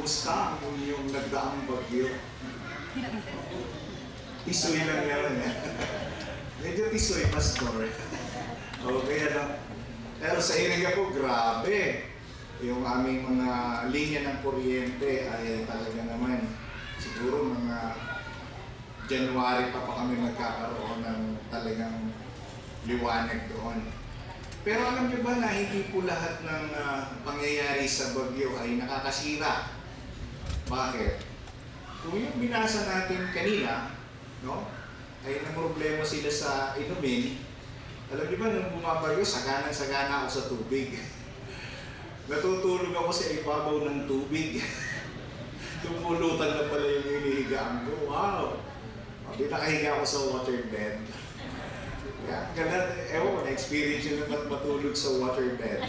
Kumusta ang yung nagdaang bagyo? Tisoy lang yan eh. Medyo tisoy, pastor. okay, ano? Pero sa area ko, grabe. Yung aming mga linya ng kuryente ay talaga naman siguro mga January pa pa kami magkakaroon ng talagang liwanag doon. Pero alam niyo ba na hindi po lahat ng ah, pangyayari sa bagyo ay nakakasira? Bakit? Kung yung binasa natin kanina, no? Ay problema sila sa inumin. Alam niyo ba nung bumabagyo, saganang-sagana ako sa tubig. Natutulog ako sa ibabaw ng tubig. Tumulutan na pala yung hinihigaan ko. Wow! Di nakahiga ako sa waterbed. Yeah, ganda, ewan ko, na-experience yun naman matulog sa waterbed.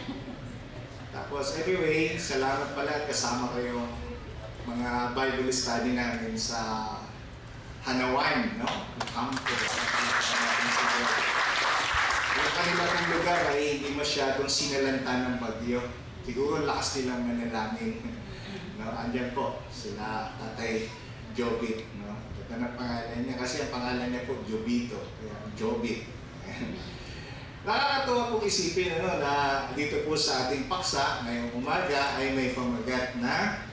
Tapos anyway, salamat pala at kasama kayo mga Bible study namin sa Hanawan, no? Campo. Yung kanila pong lugar ay hindi masyadong sinalanta ng bagyo. Siguro lakas nilang manalangin. No? Andyan po, sila Tatay Jobit. No? Ito na pangalan niya. Kasi ang pangalan niya po, Jobito. Kaya Jobit. Nakakatuwa pong isipin ano, na dito po sa ating paksa ngayong umaga ay may pamagat na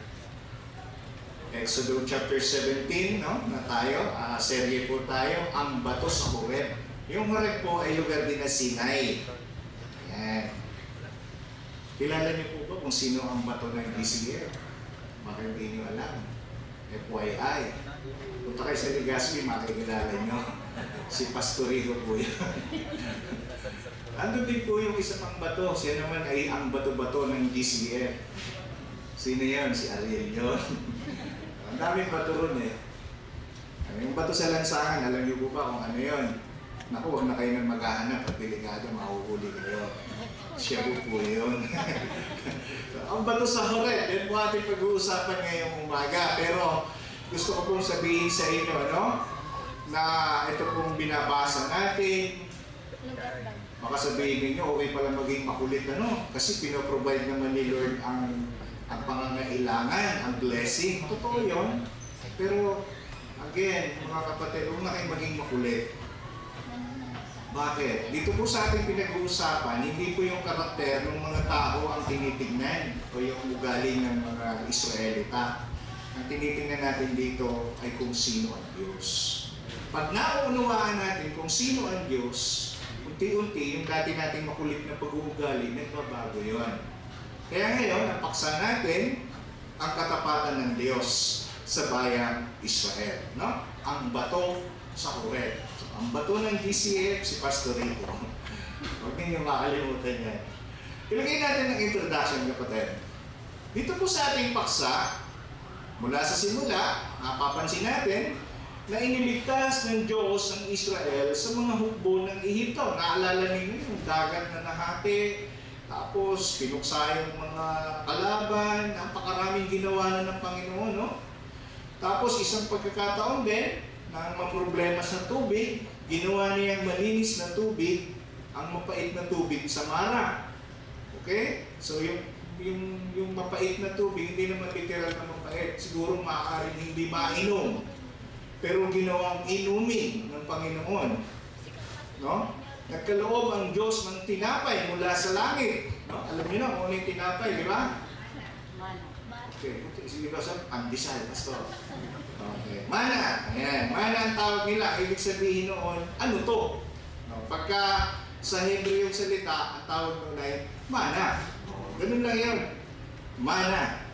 Exodus chapter 17 no, na tayo, ah, serye po tayo, ang bato sa Horeb. Yung Horeb po ay lugar din na Sinai. Ayan. Kilala niyo po ba kung sino ang bato ng DCL? Baka hindi niyo alam. FYI. Punta kayo sa Legazpi, makikilala niyo. Si Pastorito po yun. Ando din po yung isa pang bato. Siya naman ay ang bato-bato ng DCL. Sino yan? Si Ariel yun. ang daming bato ron eh. Ano Yung bato sa lansangan, alam niyo po ba kung ano yun? Naku, huwag na kayo nang maghahanap at delikado, mahuhuli kayo. Siya po po yun. ang bato sa Horeb, yan po ating pag-uusapan ngayong umaga. Pero gusto ko pong sabihin sa inyo, ano? Na ito pong binabasa natin, Baka sabihin ninyo, okay pala maging makulit ano, kasi pinoprovide naman ni Lord ang ang pangangailangan, ang blessing. Totoo yun. Pero, again, mga kapatid, huwag na kayong maging makulit. Bakit? Dito po sa ating pinag-uusapan, hindi po yung karakter ng mga tao ang tinitignan o yung ugali ng mga Israelita. Ang tinitingnan natin dito ay kung sino ang Diyos. Pag nauunawaan natin kung sino ang Diyos, unti-unti yung dati nating makulit na pag-uugali, nagbabago yun. Kaya ngayon, ang paksa natin ang katapatan ng Diyos sa bayang Israel. No? Ang bato sa Horeb. So, ang bato ng DCF, si Pastor Rico. Huwag niyo makalimutan yan. Ilagay natin ang introduction, kapatid. Dito po sa ating paksa, mula sa simula, napapansin natin na iniligtas ng Diyos ang Israel sa mga hukbo ng Ehipto. Naalala ninyo yung dagat na nahati, tapos pinuksa yung mga kalaban, napakaraming ginawa na ng Panginoon, no? Tapos isang pagkakataon din, na problema sa tubig, ginawa niyang malinis na tubig, ang mapait na tubig sa Mara. Okay? So yung yung yung mapait na tubig, hindi naman literal na mapait. Siguro maaaring hindi mainom. Pero ginawang inumin ng Panginoon. No? Nagkaloob ang Diyos ng tinapay mula sa langit. No? Alam niyo na kung ano yung tinapay, di ba? Okay, sige ba sa pandesal, pastor? Okay. Mana. Ayan. Mana ang tawag nila. Ibig sabihin noon, ano to? No? Pagka sa Hebrew yung salita, ang tawag noon ay mana. O, ganun lang yun. Mana.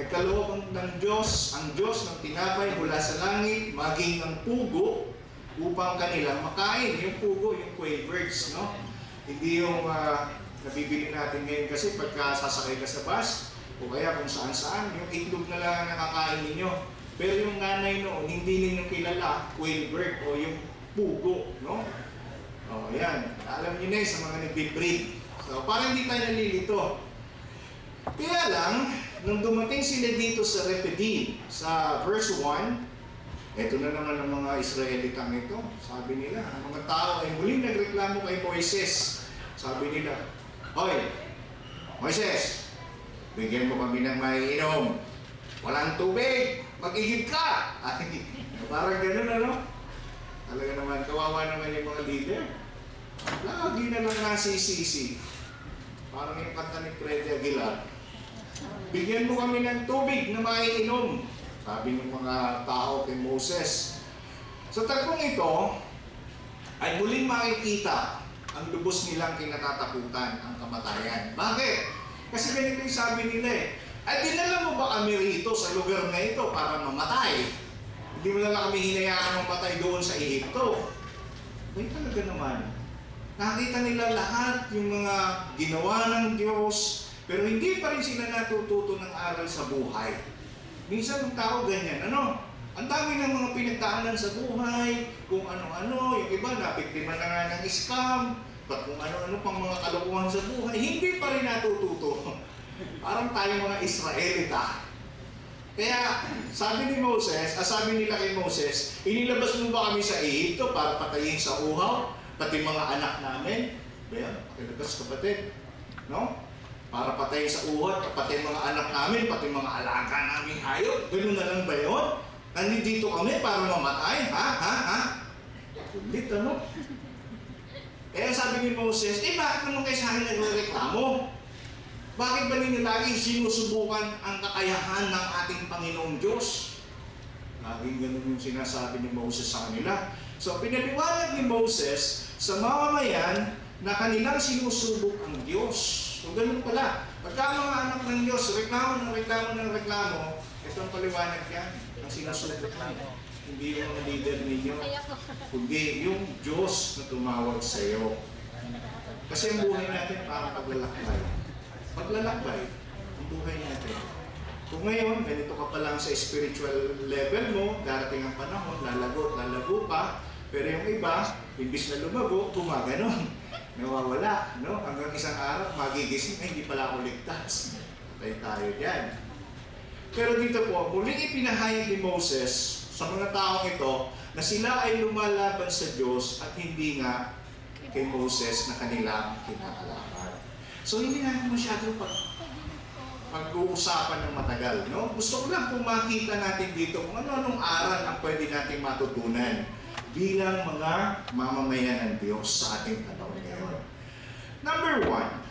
Nagkaloob ng Diyos, ang Diyos ng tinapay mula sa langit, maging ang pugo upang kanilang makain. Yung pugo, yung quail birds, no? Hindi yung ah, nabibili natin ngayon kasi pagka sasakay ka sa bus, o kaya kung saan-saan, yung itlog na lang ang nakakain ninyo. Pero yung nanay noon, hindi ninyo kilala, quail bird o yung pugo, no? O, yan. Alam niyo na yun sa mga nagbe-breed. So, parang hindi tayo nalilito. Kaya lang, nung dumating sila dito sa Rephidim, sa verse 1, eto na naman ang mga Israelitang ito. Sabi nila, ang mga tao ay muling nagreklamo kay Moises. Sabi nila, Hoy, Moises, bigyan mo kami ng maiinom. walang tubig, mag-ihip ka. Ay, parang ganun ano? Talaga naman, kawawa naman yung mga leader. Lagi na lang nasisisi. Parang yung kanta ni Freddy Aguilar. Bigyan mo kami ng tubig na maiinom. Sabi ng mga tao kay Moses. Sa tagpong ito, ay muling makikita ang lubos nilang kinatatakutan, ang kamatayan. Bakit? Kasi ganito yung sabi nila eh. Ay, dinala mo ba kami rito sa lugar na ito para mamatay? Hindi mo na lang kami hinayaan mamatay doon sa Ehipto. Ay, talaga naman. Nakita nila lahat yung mga ginawa ng Diyos, pero hindi pa rin sila natututo ng aral sa buhay. Minsan ang tao ganyan, ano? Ang dami ng mga pinagdaanan sa buhay, kung ano-ano, yung iba napiktima na nga ng scam, at kung ano-ano pang mga kalokohan sa buhay, hindi pa rin natututo. Parang tayo mga Israelita. Kaya sabi ni Moses, ah, sabi nila kay Moses, inilabas mo ba kami sa Ehipto para patayin sa uhaw, pati mga anak namin? Kaya, pakilabas kapatid. No? Para patayin sa uhaw, pati mga anak namin, pati mga alaga namin hayop. Ganun na lang ba yun? Nandito kami para mamatay? Ha? Ha? Ha? Kulit ano? Kaya sabi ni Moses, eh bakit naman kayo sa akin nagreklamo? Bakit ba ninyo laging sinusubukan ang kakayahan ng ating Panginoong Diyos? Laging ganun yung sinasabi ni Moses sa kanila. So pinaliwanag ni Moses sa mamamayan na kanilang sinusubok ang Diyos. So ganun pala. Pagka mga anak ng Diyos, reklamo ng reklamo ng reklamo, ito ang paliwanag yan. Ang sinusubok mo. Hindi yung mga leader ninyo, kundi yung Diyos na tumawag sa iyo. Kasi ang buhay natin parang paglalakbay. Paglalakbay, ang buhay natin. Kung ngayon, ganito ka pa lang sa spiritual level mo, darating ang panahon, lalago lalago pa, pero yung iba, imbis na lumago, gumaganon. Nawawala, no? Hanggang isang araw, magigising, ay, hindi pala ako ligtas. Patay tayo dyan. Pero dito po, muling ipinahayag ni Moses sa mga taong ito na sila ay lumalaban sa Diyos at hindi nga kay Moses na kanilang kinakalaban. So hindi natin masyado pag pag-uusapan ng matagal. No? Gusto ko lang kung makita natin dito kung ano-anong aral ang pwede nating matutunan bilang mga mamamayan ng Diyos sa ating panahon. Number one,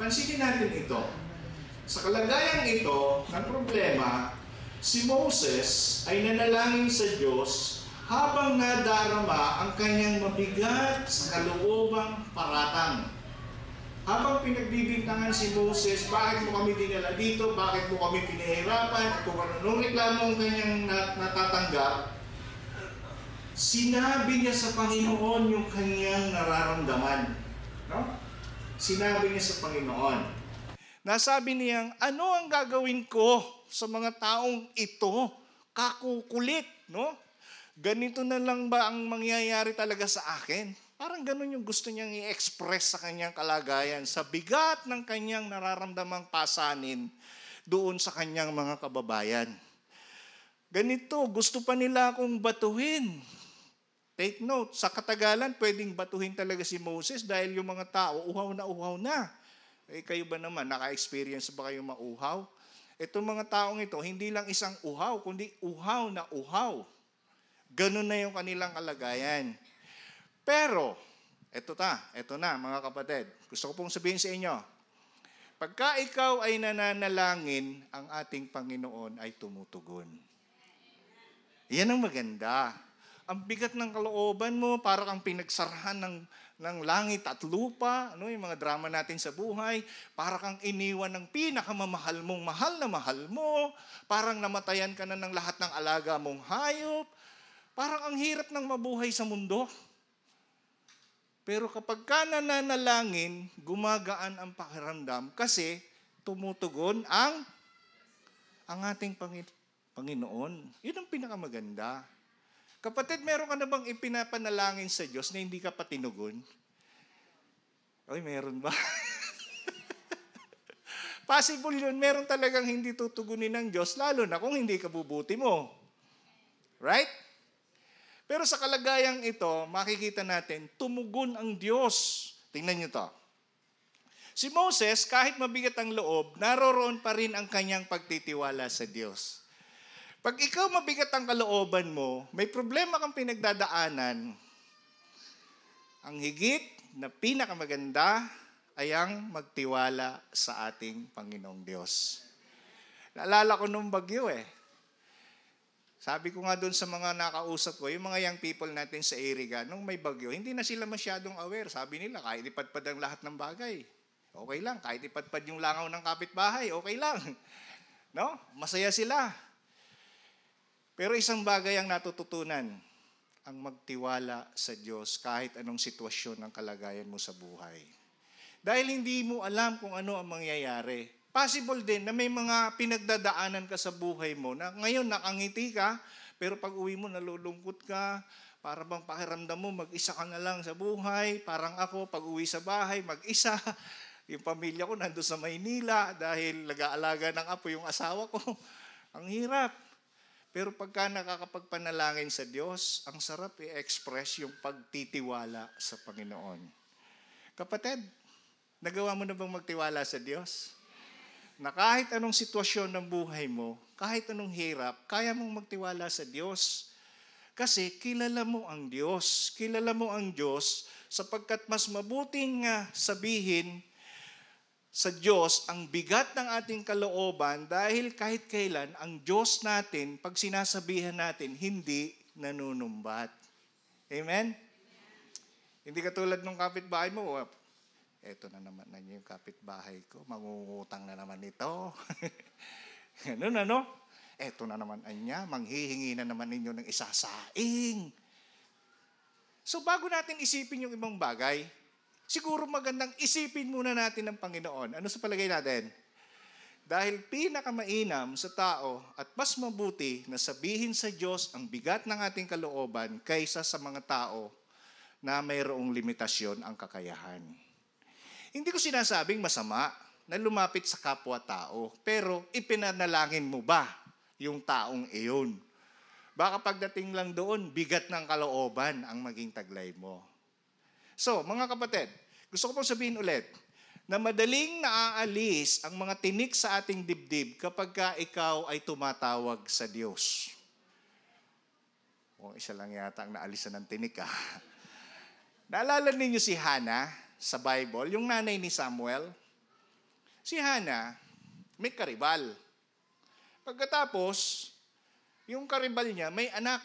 pansinin natin ito. Sa kalagayang ito ng problema, si Moses ay nanalangin sa Diyos habang nadarama ang kanyang mabigat sa kaloobang paratang. Habang pinagbibintangan si Moses, bakit mo kami dinala dito, bakit mo kami pinahirapan, kung ano nung reklamo ang kanyang nat- natatanggap, sinabi niya sa Panginoon yung kanyang nararamdaman. No? Sinabi niya sa Panginoon. Nasabi niyang, ano ang gagawin ko sa mga taong ito? Kakukulit, no? Ganito na lang ba ang mangyayari talaga sa akin? Parang ganun yung gusto niyang i-express sa kanyang kalagayan sa bigat ng kanyang nararamdamang pasanin doon sa kanyang mga kababayan. Ganito, gusto pa nila akong batuhin. Take note, sa katagalan, pwedeng batuhin talaga si Moses dahil yung mga tao, uhaw na uhaw na. Eh, kayo ba naman, naka-experience ba kayo mauhaw? Itong mga taong ito, hindi lang isang uhaw, kundi uhaw na uhaw. Ganun na yung kanilang kalagayan. Pero, eto ta, eto na mga kapatid. Gusto ko pong sabihin sa inyo, pagka ikaw ay nananalangin, ang ating Panginoon ay tumutugon. Yan ang maganda. Ang bigat ng kalooban mo, para kang pinagsarahan ng, ng langit at lupa, ano, yung mga drama natin sa buhay, para kang iniwan ng pinakamamahal mong mahal na mahal mo, parang namatayan ka na ng lahat ng alaga mong hayop, parang ang hirap ng mabuhay sa mundo. Pero kapag ka nananalangin, gumagaan ang pakiramdam kasi tumutugon ang ang ating. Panginoon. Yun ang pinakamaganda. Kapatid, meron ka na bang ipinapanalangin sa Diyos na hindi ka pa tinugon? Oy, meron ba? Possible yun. Meron talagang hindi tutugunin ng Diyos, lalo na kung hindi ka bubuti mo. Right? Pero sa kalagayang ito, makikita natin, tumugon ang Diyos. Tingnan nyo to. Si Moses, kahit mabigat ang loob, naroroon pa rin ang kanyang pagtitiwala sa Diyos. Pag ikaw mabigat ang kalooban mo, may problema kang pinagdadaanan, ang higit na pinakamaganda ay ang magtiwala sa ating Panginoong Diyos. Naalala ko nung bagyo eh. Sabi ko nga doon sa mga nakausap ko, yung mga young people natin sa Iriga, nung may bagyo, hindi na sila masyadong aware. Sabi nila, kahit ipadpad ang lahat ng bagay, okay lang. Kahit ipadpad yung langaw ng kapitbahay, okay lang. No? Masaya sila. Pero isang bagay ang natututunan, ang magtiwala sa Diyos kahit anong sitwasyon ng kalagayan mo sa buhay. Dahil hindi mo alam kung ano ang mangyayari. Possible din na may mga pinagdadaanan ka sa buhay mo na ngayon nakangiti ka, pero pag uwi mo nalulungkot ka, para bang pakiramdam mo mag-isa ka na lang sa buhay, parang ako pag uwi sa bahay mag-isa. Yung pamilya ko nandun sa Maynila dahil nag-aalaga ng apo yung asawa ko. Ang hirap. Pero pagka nakakapagpanalangin sa Diyos, ang sarap i-express yung pagtitiwala sa Panginoon. Kapatid, nagawa mo na bang magtiwala sa Diyos? Na kahit anong sitwasyon ng buhay mo, kahit anong hirap, kaya mong magtiwala sa Diyos. Kasi kilala mo ang Diyos. Kilala mo ang Diyos sapagkat mas mabuting uh, sabihin sa Diyos ang bigat ng ating kalooban dahil kahit kailan ang Diyos natin, pag sinasabihan natin, hindi nanunumbat. Amen? Hindi katulad ng kapitbahay mo, eto na naman na yung kapitbahay ko, mangungutang na naman ito. Ganun ano? Eto na naman anya, manghihingi na naman ninyo ng isasaing. So bago natin isipin yung ibang bagay, siguro magandang isipin muna natin ng Panginoon. Ano sa palagay natin? Dahil pinakamainam sa tao at mas mabuti na sabihin sa Diyos ang bigat ng ating kalooban kaysa sa mga tao na mayroong limitasyon ang kakayahan. Hindi ko sinasabing masama na lumapit sa kapwa-tao, pero ipinanalangin mo ba yung taong iyon? Baka pagdating lang doon, bigat ng kalooban ang maging taglay mo. So, mga kapatid, gusto ko pong sabihin ulit, na madaling naaalis ang mga tinik sa ating dibdib kapag ka ikaw ay tumatawag sa Diyos. O, isa lang yata ang naalisan ng tinik ah. Naalala ninyo si Hannah sa Bible, yung nanay ni Samuel? Si Hannah, may karibal. Pagkatapos, yung karibal niya, may anak.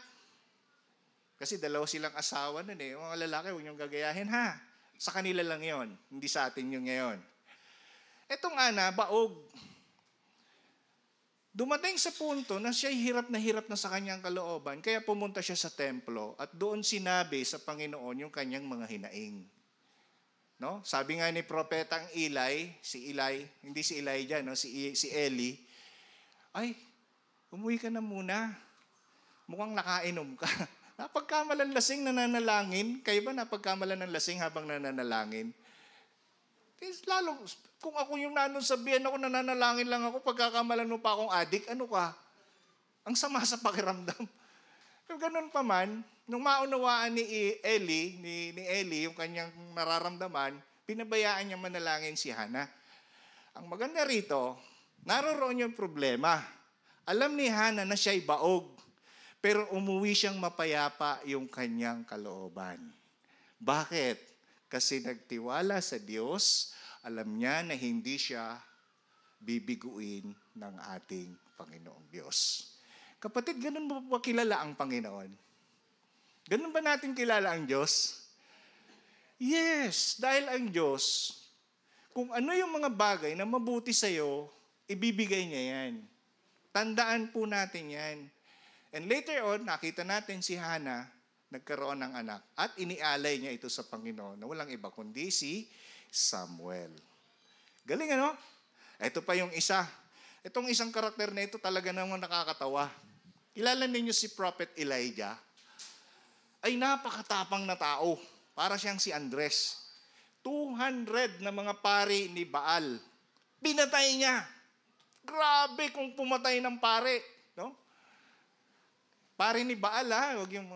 Kasi dalawa silang asawa nun eh. Mga lalaki, huwag niyong gagayahin ha. Sa kanila lang yon, hindi sa atin yung ngayon. Etong ana, baog. Dumating sa punto na siya hirap na hirap na sa kanyang kalooban, kaya pumunta siya sa templo at doon sinabi sa Panginoon yung kanyang mga hinaing. No? Sabi nga ni propetang Eli, si Eli, hindi si Elijah, no? si, si Eli, ay, umuwi ka na muna. Mukhang nakainom ka. Napagkamalan lasing nananalangin. Kayo ba napagkamalan ng lasing habang nananalangin? Is lalo, kung ako yung nanon sabihan ako, nananalangin lang ako, pagkakamalan mo pa akong adik, ano ka? Ang sama sa pakiramdam. Pero ganun pa man, nung maunawaan ni Eli, ni, ni Eli, yung kanyang nararamdaman, pinabayaan niya manalangin si Hana. Ang maganda rito, naroroon yung problema. Alam ni Hana na siya'y baog. Pero umuwi siyang mapayapa yung kanyang kalooban. Bakit? Kasi nagtiwala sa Diyos, alam niya na hindi siya bibiguin ng ating Panginoong Diyos. Kapatid, ganun mo ba kilala ang Panginoon? Ganun ba natin kilala ang Diyos? Yes, dahil ang Diyos, kung ano yung mga bagay na mabuti sa'yo, ibibigay niya yan. Tandaan po natin yan. And later on, nakita natin si Hana nagkaroon ng anak at inialay niya ito sa Panginoon na walang iba kundi si Samuel. Galing ano? Ito pa yung isa. Itong isang karakter na ito talaga namang nakakatawa. Kilala ninyo si Prophet Elijah? Ay napakatapang na tao. Para siyang si Andres. 200 na mga pari ni Baal. Pinatay niya. Grabe kung pumatay ng pare. Pare ni Baal ha, huwag yung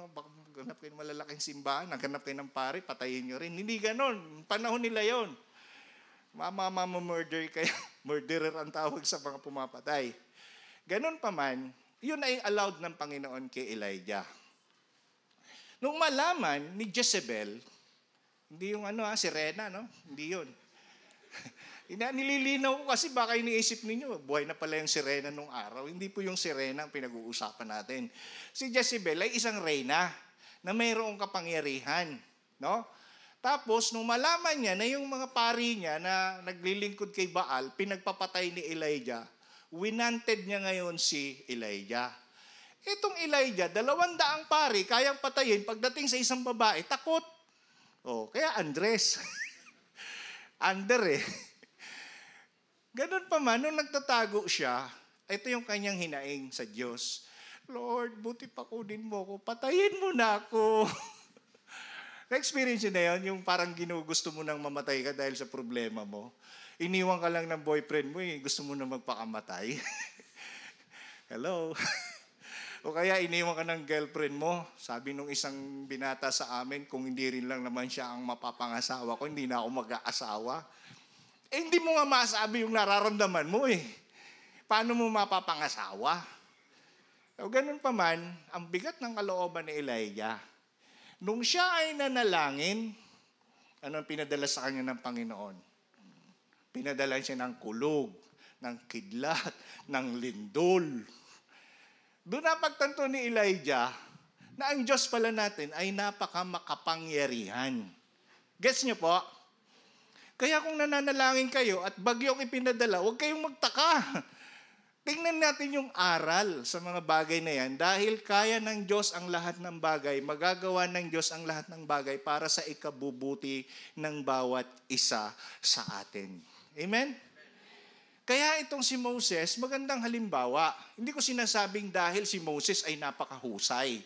ganap kayo ng malalaking simbahan, naghanap kayo ng pare, patayin nyo rin. Hindi ganon. Panahon nila yon. Mamamamamurder kayo. Murderer ang tawag sa mga pumapatay. Ganun pa man, yun ay allowed ng Panginoon kay Elijah. Nung malaman ni Jezebel, hindi yung ano ha, sirena, no? Hindi yun. Ina, nililinaw ko kasi baka iniisip ninyo, buhay na pala yung sirena nung araw. Hindi po yung sirena ang pinag-uusapan natin. Si Jezebel ay isang reyna na mayroong kapangyarihan. No? Tapos, nung malaman niya na yung mga pari niya na naglilingkod kay Baal, pinagpapatay ni Elijah, winanted niya ngayon si Elijah. Itong Elijah, dalawang daang pari, kayang patayin pagdating sa isang babae, takot. Oh, kaya Andres. Under eh. Ganun pa man, nung nagtatago siya, ito yung kanyang hinaing sa Diyos. Lord, buti pa kunin mo ko, patayin mo na ako. Na-experience na yun, yung parang ginugusto mo nang mamatay ka dahil sa problema mo. Iniwan ka lang ng boyfriend mo, eh, gusto mo na magpakamatay. Hello? o kaya iniwan ka ng girlfriend mo. Sabi nung isang binata sa amin, kung hindi rin lang naman siya ang mapapangasawa ko, hindi na ako mag-aasawa. Eh, hindi mo nga masabi yung nararamdaman mo eh. Paano mo mapapangasawa? O ganun pa man, ang bigat ng kalooban ni Elijah. Nung siya ay nanalangin, ano ang pinadala sa kanya ng Panginoon? Pinadala siya ng kulog, ng kidlat, ng lindol. Doon napagtanto ni Elijah na ang Diyos pala natin ay napaka makapangyarihan. Gets niyo po? Kaya kung nananalangin kayo at bagyong ipinadala, huwag kayong magtaka. Tingnan natin yung aral sa mga bagay na yan dahil kaya ng Diyos ang lahat ng bagay, magagawa ng Diyos ang lahat ng bagay para sa ikabubuti ng bawat isa sa atin. Amen? Kaya itong si Moses, magandang halimbawa. Hindi ko sinasabing dahil si Moses ay napakahusay.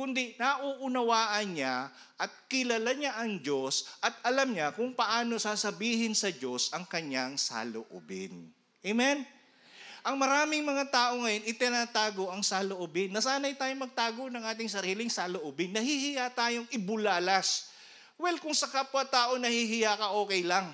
Kundi nauunawaan niya at kilala niya ang Diyos at alam niya kung paano sasabihin sa Diyos ang kanyang saloobin. Amen? Ang maraming mga tao ngayon, itinatago ang saloobin. Nasanay tayong magtago ng ating sariling saloobin. Nahihiya tayong ibulalas. Well, kung sa kapwa-tao nahihiya ka, okay lang.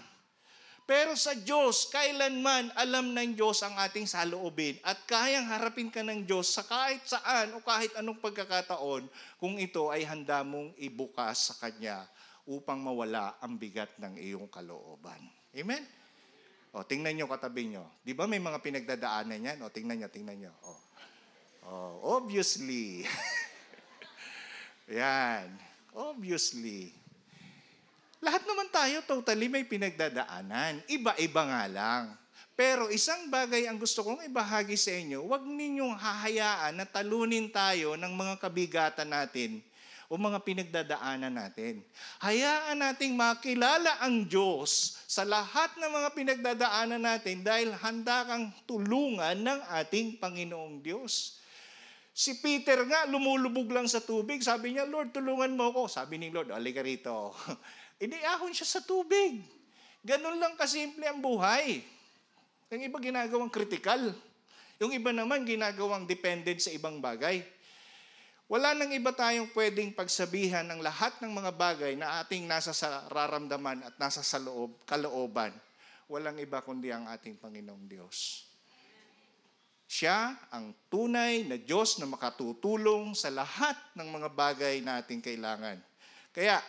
Pero sa Diyos, kailanman alam ng Diyos ang ating saloobin at kayang harapin ka ng Diyos sa kahit saan o kahit anong pagkakataon kung ito ay handa mong ibukas sa Kanya upang mawala ang bigat ng iyong kalooban. Amen? O, tingnan nyo katabi nyo. Di ba may mga pinagdadaanan yan? O, tingnan nyo, tingnan nyo. O, o obviously. yan. Obviously. Lahat naman tayo totally may pinagdadaanan. Iba-iba nga lang. Pero isang bagay ang gusto kong ibahagi sa inyo, huwag ninyong hahayaan na talunin tayo ng mga kabigatan natin o mga pinagdadaanan natin. Hayaan nating makilala ang Diyos sa lahat ng mga pinagdadaanan natin dahil handa kang tulungan ng ating Panginoong Diyos. Si Peter nga, lumulubog lang sa tubig. Sabi niya, Lord, tulungan mo ako. Sabi ni Lord, alika rito. Iniahon siya sa tubig. Ganun lang kasimple ang buhay. Yung iba ginagawang critical. Yung iba naman ginagawang dependent sa ibang bagay. Wala nang iba tayong pwedeng pagsabihan ng lahat ng mga bagay na ating nasa sa raramdaman at nasa sa loob, kalooban. Walang iba kundi ang ating Panginoong Diyos. Siya ang tunay na Diyos na makatutulong sa lahat ng mga bagay na ating kailangan. Kaya,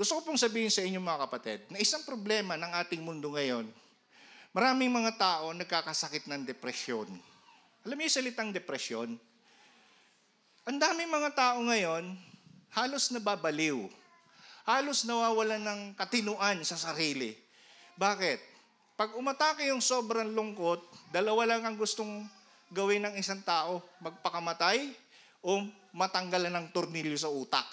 gusto ko pong sabihin sa inyo mga kapatid, na isang problema ng ating mundo ngayon, maraming mga tao nagkakasakit ng depresyon. Alam niyo yung salitang depresyon? Ang daming mga tao ngayon, halos nababaliw. Halos nawawalan ng katinuan sa sarili. Bakit? Pag umatake yung sobrang lungkot, dalawa lang ang gustong gawin ng isang tao, magpakamatay o matanggalan ng tornilyo sa utak.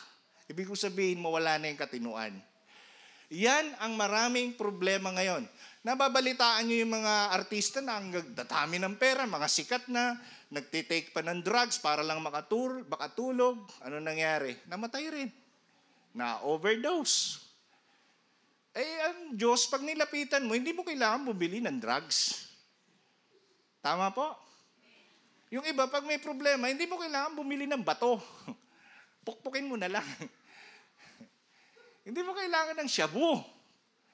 Ibig ko sabihin, mawala na yung katinuan. Yan ang maraming problema ngayon. Nababalitaan nyo yung mga artista na ang datami ng pera, mga sikat na, nagtitake pa ng drugs para lang makatur, makatulog. Ano nangyari? Namatay rin. Na-overdose. Eh, ang Diyos, pag nilapitan mo, hindi mo kailangan bumili ng drugs. Tama po? Yung iba, pag may problema, hindi mo kailangan bumili ng bato. Pukpukin mo na lang. hindi mo kailangan ng shabu.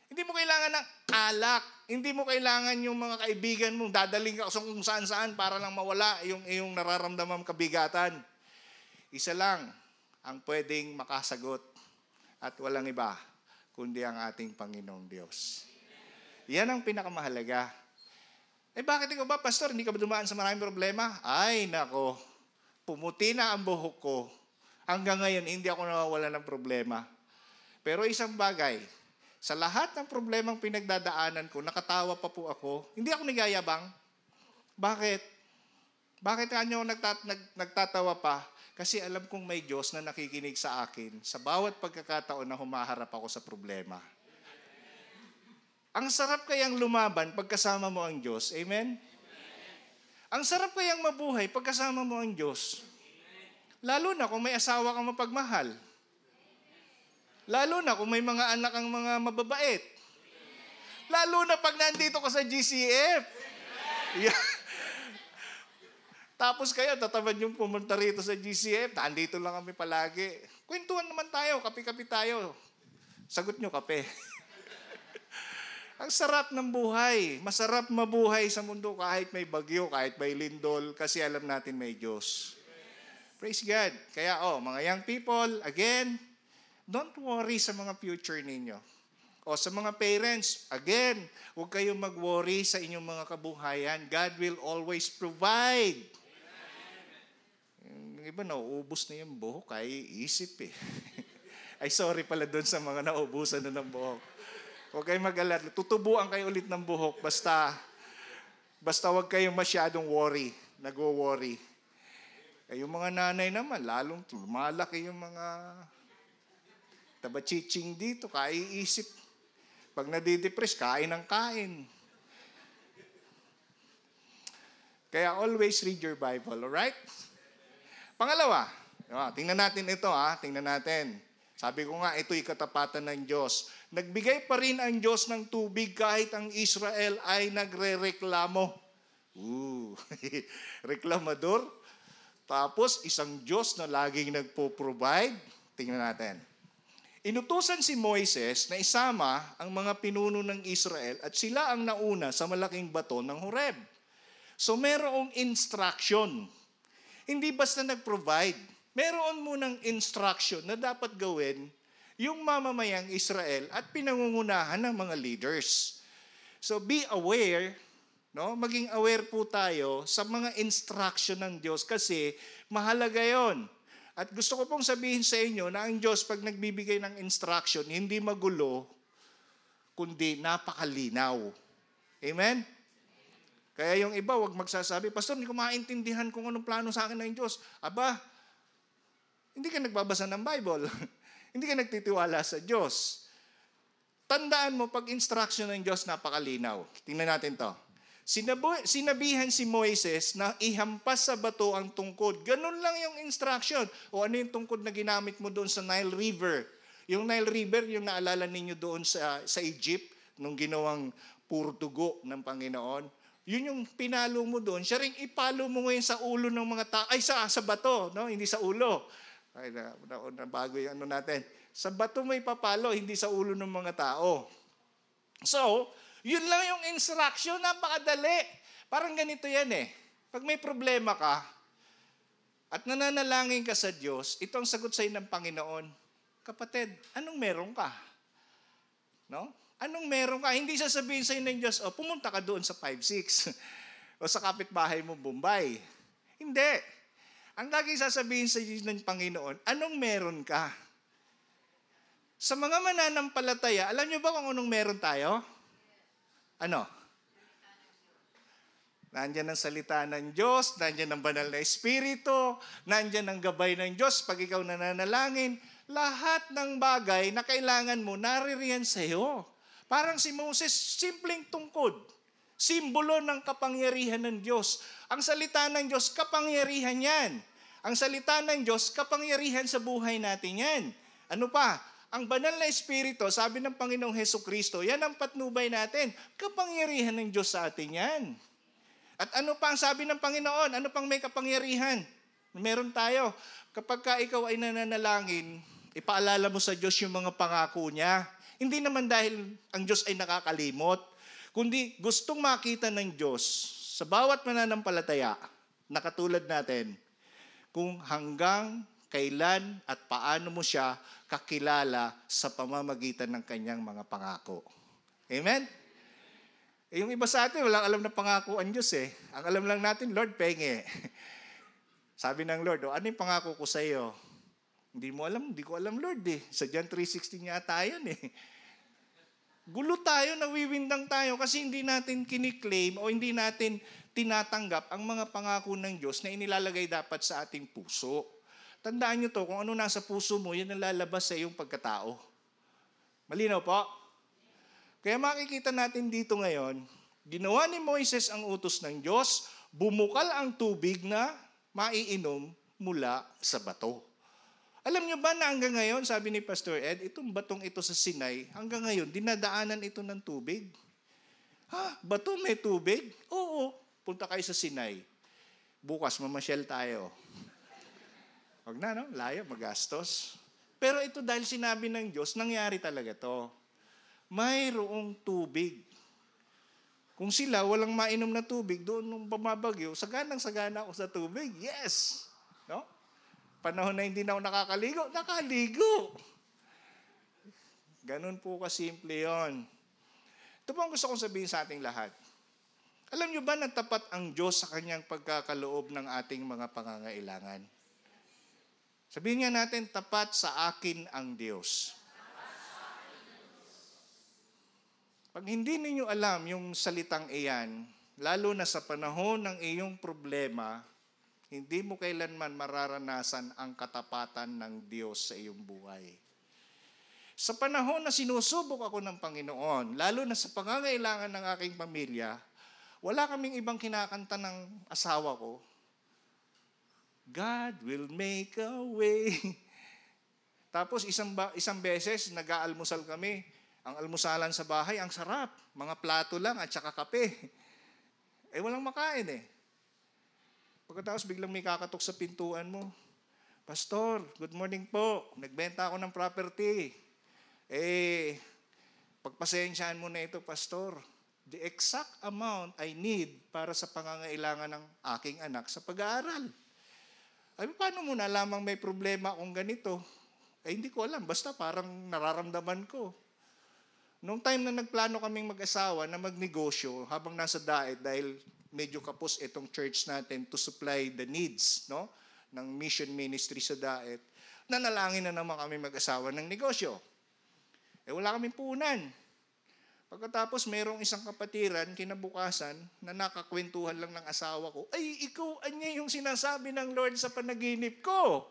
Hindi mo kailangan ng alak. Hindi mo kailangan yung mga kaibigan mo, dadaling ka kung saan-saan para lang mawala yung iyong nararamdaman kabigatan. Isa lang ang pwedeng makasagot at walang iba kundi ang ating Panginoong Diyos. Yan ang pinakamahalaga. Eh bakit ikaw ba, Pastor, hindi ka ba dumaan sa maraming problema? Ay, nako, pumuti na ang buhok ko. Hanggang ngayon, hindi ako nawawala ng problema. Pero isang bagay, sa lahat ng problemang pinagdadaanan ko, nakatawa pa po ako. Hindi ako nagayabang. Bakit? Bakit kanyo nagtat- nag- nagtatawa pa? Kasi alam kong may Diyos na nakikinig sa akin sa bawat pagkakataon na humaharap ako sa problema. Ang sarap kayang lumaban pagkasama mo ang Diyos. Amen? Ang sarap kayang mabuhay pagkasama mo ang Diyos. Lalo na kung may asawa kang mapagmahal. Lalo na kung may mga anak ang mga mababait. Lalo na pag nandito ka sa GCF. Yeah. Tapos kayo, tatamad yung pumunta rito sa GCF. Nandito lang kami palagi. Kwentuhan naman tayo, kape-kape tayo. Sagot nyo, kape. Ang sarap ng buhay. Masarap mabuhay sa mundo kahit may bagyo, kahit may lindol, kasi alam natin may Diyos. Praise God. Kaya, oh, mga young people, again, don't worry sa mga future ninyo. O sa mga parents, again, huwag kayong mag-worry sa inyong mga kabuhayan. God will always provide. Yung iba, nauubos na yung buhok, ay isip eh. ay sorry pala doon sa mga naubusan na ng buhok. Huwag kayong mag-alala. Tutubuan kayo ulit ng buhok. Basta, basta huwag kayong masyadong worry. Nagwo-worry. Eh, yung mga nanay naman, lalong lumalaki yung mga tabachiching dito, kaiisip. Pag nadidepress, kain ng kain. Kaya always read your Bible, alright? Pangalawa, ah, tingnan natin ito ha, tingnan natin. Sabi ko nga, ito'y katapatan ng Diyos. Nagbigay pa rin ang Diyos ng tubig kahit ang Israel ay nagre-reklamo. Ooh, reklamador. Tapos, isang Diyos na laging nagpo-provide. Tingnan natin. Inutusan si Moises na isama ang mga pinuno ng Israel at sila ang nauna sa malaking bato ng Horeb. So merong instruction. Hindi basta nag-provide. Meron munang instruction na dapat gawin yung mamamayang Israel at pinangungunahan ng mga leaders. So be aware, no? Maging aware po tayo sa mga instruction ng Diyos kasi mahalaga 'yon. At gusto ko pong sabihin sa inyo na ang Diyos pag nagbibigay ng instruction, hindi magulo, kundi napakalinaw. Amen? Kaya yung iba, wag magsasabi, Pastor, hindi ko maintindihan kung anong plano sa akin ng Diyos. Aba, hindi ka nagbabasa ng Bible. hindi ka nagtitiwala sa Diyos. Tandaan mo, pag instruction ng Diyos, napakalinaw. Tingnan natin to. Sinabu- sinabihan si Moises na ihampas sa bato ang tungkod. Ganun lang yung instruction. O ano yung tungkod na ginamit mo doon sa Nile River? Yung Nile River, yung naalala ninyo doon sa, sa Egypt, nung ginawang puro dugo ng Panginoon. Yun yung pinalo mo doon. Siya rin ipalo mo ngayon sa ulo ng mga tao. Ay, sa, sa bato, no? hindi sa ulo. Ay, na, na, na, bago yung ano natin. Sa bato mo ipapalo, hindi sa ulo ng mga tao. So, yun lang yung instruction, napakadali. Parang ganito yan eh. Pag may problema ka, at nananalangin ka sa Diyos, ito ang sagot sa ng Panginoon. Kapatid, anong meron ka? No? Anong meron ka? Hindi sasabihin sa ng Diyos, oh, pumunta ka doon sa 5-6 o sa kapitbahay mo, Bombay. Hindi. Ang laging sasabihin sa Diyos ng Panginoon, anong meron ka? Sa mga mananampalataya, alam niyo ba kung anong meron tayo? Ano? Nandiyan ang salita ng Diyos, nandiyan ang banal na Espiritu, nandiyan ang gabay ng Diyos pag ikaw nananalangin. Lahat ng bagay na kailangan mo, naririyan sa iyo. Parang si Moses, simpleng tungkod. Simbolo ng kapangyarihan ng Diyos. Ang salita ng Diyos, kapangyarihan yan. Ang salita ng Diyos, kapangyarihan sa buhay natin yan. Ano pa? Ang banal na Espiritu, sabi ng Panginoong Heso Kristo, yan ang patnubay natin. Kapangyarihan ng Diyos sa atin yan. At ano pa ang sabi ng Panginoon? Ano pang may kapangyarihan? Meron tayo. Kapag ka ikaw ay nananalangin, ipaalala mo sa Diyos yung mga pangako niya. Hindi naman dahil ang Diyos ay nakakalimot, kundi gustong makita ng Diyos sa bawat mananampalataya na katulad natin kung hanggang kailan at paano mo siya kakilala sa pamamagitan ng kanyang mga pangako. Amen? Eh, yung iba sa atin, walang alam na pangako ang Diyos eh. Ang alam lang natin, Lord, penge. Sabi ng Lord, oh, ano yung pangako ko sa iyo? Hindi mo alam, hindi ko alam, Lord eh. Sa John 3.16 yata yun eh. Gulo tayo, nawiwindang tayo kasi hindi natin kiniklaim o hindi natin tinatanggap ang mga pangako ng Diyos na inilalagay dapat sa ating puso. Tandaan nyo to, kung ano nasa puso mo, yan ang lalabas sa iyong pagkatao. Malinaw po? Kaya makikita natin dito ngayon, ginawa ni Moises ang utos ng Diyos, bumukal ang tubig na maiinom mula sa bato. Alam nyo ba na hanggang ngayon, sabi ni Pastor Ed, itong batong ito sa Sinay, hanggang ngayon, dinadaanan ito ng tubig. Ha? Bato may tubig? Oo. Punta kayo sa Sinay. Bukas, mamasyal tayo. Huwag na, no? Layo, magastos. Pero ito dahil sinabi ng Diyos, nangyari talaga to. Mayroong tubig. Kung sila walang mainom na tubig, doon nung bumabagyo, saganang sagana ako sa tubig. Yes! No? Panahon na hindi na ako nakakaligo, nakaligo. Ganun po kasimple yon. Ito po ang gusto kong sabihin sa ating lahat. Alam niyo ba na tapat ang Diyos sa kanyang pagkakaloob ng ating mga pangangailangan? Sabihin nga natin, tapat sa akin ang Diyos. Pag hindi ninyo alam yung salitang iyan, lalo na sa panahon ng iyong problema, hindi mo kailanman mararanasan ang katapatan ng Diyos sa iyong buhay. Sa panahon na sinusubok ako ng Panginoon, lalo na sa pangangailangan ng aking pamilya, wala kaming ibang kinakanta ng asawa ko. God will make a way. Tapos isang, ba, isang beses, nag-aalmusal kami. Ang almusalan sa bahay, ang sarap. Mga plato lang at saka kape. Eh, walang makain eh. Pagkatapos biglang may kakatok sa pintuan mo. Pastor, good morning po. Nagbenta ako ng property. Eh, pagpasensyaan mo na ito, Pastor. The exact amount I need para sa pangangailangan ng aking anak sa pag-aaral. Ay, paano mo na lamang may problema kung ganito? Eh, hindi ko alam. Basta parang nararamdaman ko. Noong time na nagplano kaming mag-asawa na magnegosyo habang nasa diet dahil medyo kapos itong church natin to supply the needs no ng mission ministry sa diet, nanalangin na naman kami mag-asawa ng negosyo. Eh wala kaming punan. Pagkatapos mayroong isang kapatiran kinabukasan na nakakwentuhan lang ng asawa ko, ay ikaw anya yung sinasabi ng Lord sa panaginip ko.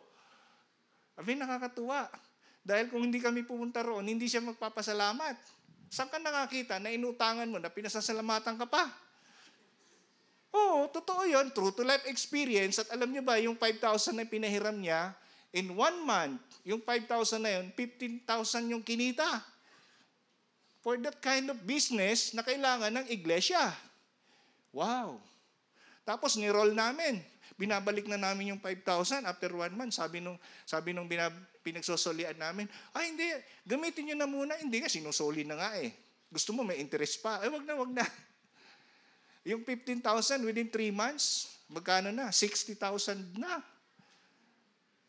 Abi nakakatuwa. Dahil kung hindi kami pumunta roon, hindi siya magpapasalamat. Saan ka nakakita na inutangan mo na pinasasalamatan ka pa? Oo, totoo yun. True to life experience. At alam niyo ba, yung 5,000 na pinahiram niya, in one month, yung 5,000 na yun, 15,000 yung kinita. For that kind of business na kailangan ng iglesia. Wow. Tapos ni-roll namin. Binabalik na namin yung 5,000 after one month. Sabi nung, sabi nung binab, pinagsosolian namin, ay hindi, gamitin nyo na muna. Hindi nga, sinusoli na nga eh. Gusto mo may interest pa. Ay, wag na, wag na. Yung 15,000 within 3 months, magkano na? 60,000 na.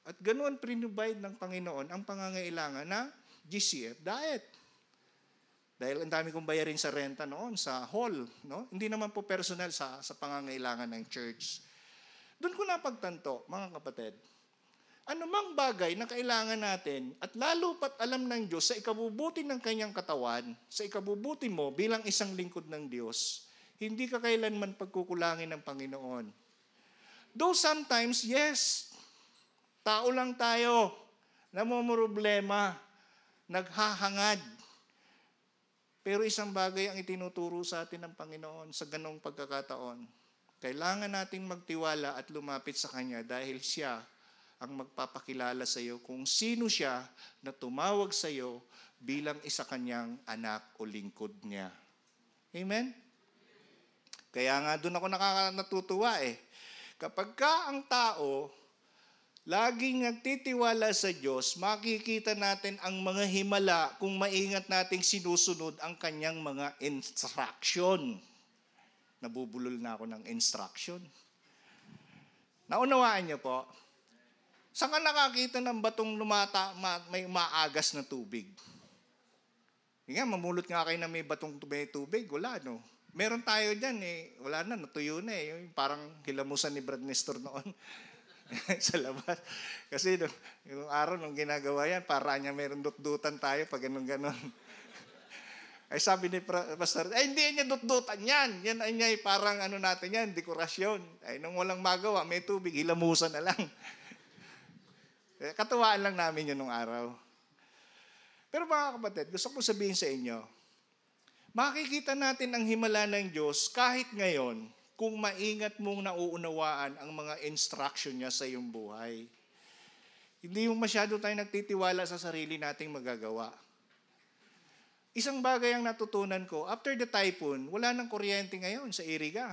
At ganoon prinubide ng Panginoon ang pangangailangan na GCF diet. Dahil ang dami kong bayarin sa renta noon, sa hall. No? Hindi naman po personal sa, sa pangangailangan ng church. Doon ko napagtanto, mga kapatid, anumang bagay na kailangan natin at lalo pat alam ng Diyos sa ikabubuti ng kanyang katawan, sa ikabubuti mo bilang isang lingkod ng Diyos, hindi ka kailanman pagkukulangin ng Panginoon. Though sometimes, yes, tao lang tayo, namumroblema, naghahangad. Pero isang bagay ang itinuturo sa atin ng Panginoon sa ganong pagkakataon. Kailangan nating magtiwala at lumapit sa Kanya dahil Siya ang magpapakilala sa iyo kung sino siya na tumawag sa iyo bilang isa kanyang anak o lingkod niya. Amen? Kaya nga doon ako nakakatutuwa eh. Kapag ka ang tao laging nagtitiwala sa Diyos, makikita natin ang mga himala kung maingat nating sinusunod ang kanyang mga instruction. Nabubulol na ako ng instruction. Naunawaan niyo po? Saan ka nakakita ng batong lumata, ma- may maagas na tubig? Nga, mamulot nga kayo na may batong may tubig. Wala, no? Meron tayo dyan eh. Wala na, natuyo na eh. Parang hilamusan ni Brad Nestor noon. sa labas. Kasi nung, yung araw nung ginagawa yan, para niya meron dut-dutan tayo pag ganun ganon ay sabi ni Pastor, ay hindi niya dut-dutan yan. Yan ay niya parang ano natin yan, dekorasyon. Ay nung walang magawa, may tubig, hilamusan na lang. Eh, Katuwaan lang namin yun nung araw. Pero mga kapatid, gusto ko sabihin sa inyo, makikita natin ang himala ng Diyos kahit ngayon kung maingat mong nauunawaan ang mga instruction niya sa iyong buhay. Hindi yung masyado tayo nagtitiwala sa sarili nating magagawa. Isang bagay ang natutunan ko, after the typhoon, wala nang kuryente ngayon sa Iriga.